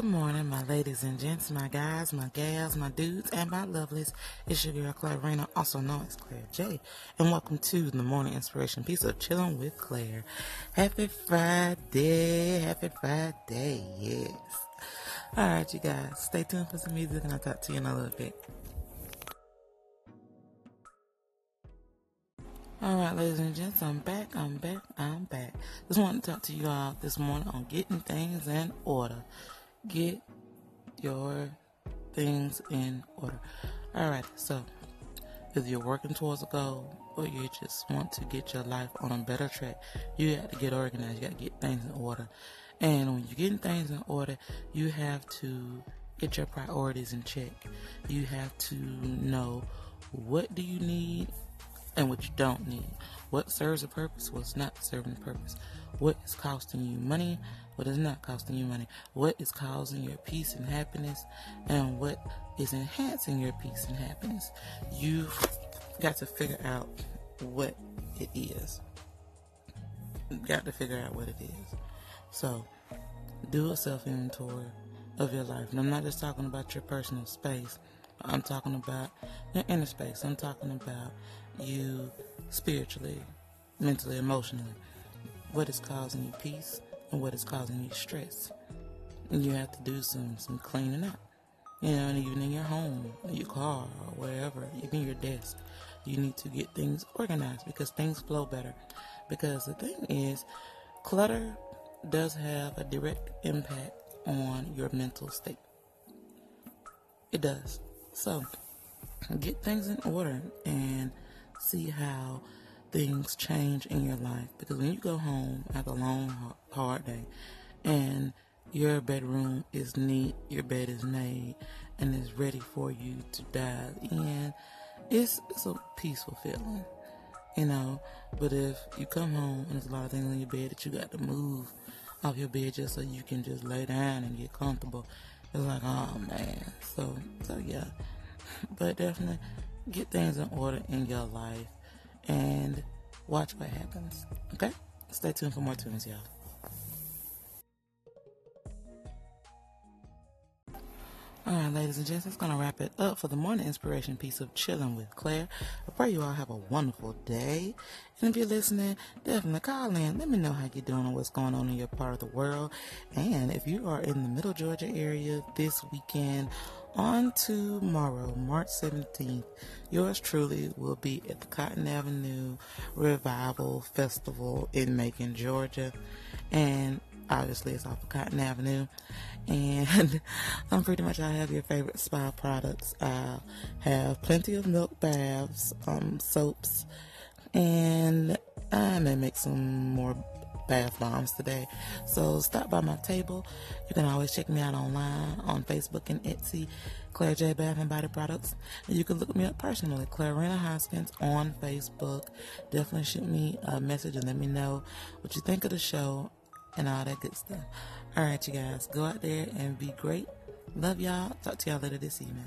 Good morning, my ladies and gents, my guys, my gals, my dudes, and my lovelies. It's your girl Rayner, also known as Claire J, and welcome to the morning inspiration piece of chilling with Claire. Happy Friday, happy Friday, yes. All right, you guys, stay tuned for some music, and I'll talk to you in a little bit. All right, ladies and gents, I'm back, I'm back, I'm back. Just want to talk to you all this morning on getting things in order get your things in order. All right, so if you're working towards a goal or you just want to get your life on a better track, you got to get organized. You got to get things in order. And when you're getting things in order, you have to get your priorities in check. You have to know what do you need and what you don't need. What serves a purpose, what's not serving a purpose. What is costing you money, what is not costing you money. What is causing your peace and happiness, and what is enhancing your peace and happiness. You've got to figure out what it is. You've got to figure out what it is. So, do a self inventory of your life. And I'm not just talking about your personal space. I'm talking about your inner space. I'm talking about you spiritually, mentally, emotionally. What is causing you peace and what is causing you stress. And you have to do some, some cleaning up. You know, and even in your home, your car, or wherever, even your desk, you need to get things organized because things flow better. Because the thing is, clutter does have a direct impact on your mental state. It does. So, get things in order and see how things change in your life. Because when you go home after a long, hard day and your bedroom is neat, your bed is made, and is ready for you to dive in, it's, it's a peaceful feeling, you know. But if you come home and there's a lot of things on your bed that you got to move off your bed just so you can just lay down and get comfortable, it's like, oh man. So, so yeah. But definitely get things in order in your life and watch what happens. Okay? Stay tuned for more tunes, y'all. All right, ladies and gents, that's going to wrap it up for the morning inspiration piece of Chilling with Claire. I pray you all have a wonderful day. And if you're listening, definitely call in. Let me know how you're doing and what's going on in your part of the world. And if you are in the middle Georgia area this weekend, on tomorrow, March 17th, yours truly will be at the Cotton Avenue Revival Festival in Macon, Georgia. And obviously it's off of Cotton Avenue and I'm pretty much I have your favorite spa products. I have plenty of milk baths, um, soaps, and I may make some more bath bombs today. So stop by my table. You can always check me out online on Facebook and Etsy, Claire J Bath and Body Products. And you can look me up personally, Clarina Hoskins on Facebook. Definitely shoot me a message and let me know what you think of the show and all that good stuff. All right, you guys, go out there and be great. Love y'all. Talk to y'all later this evening.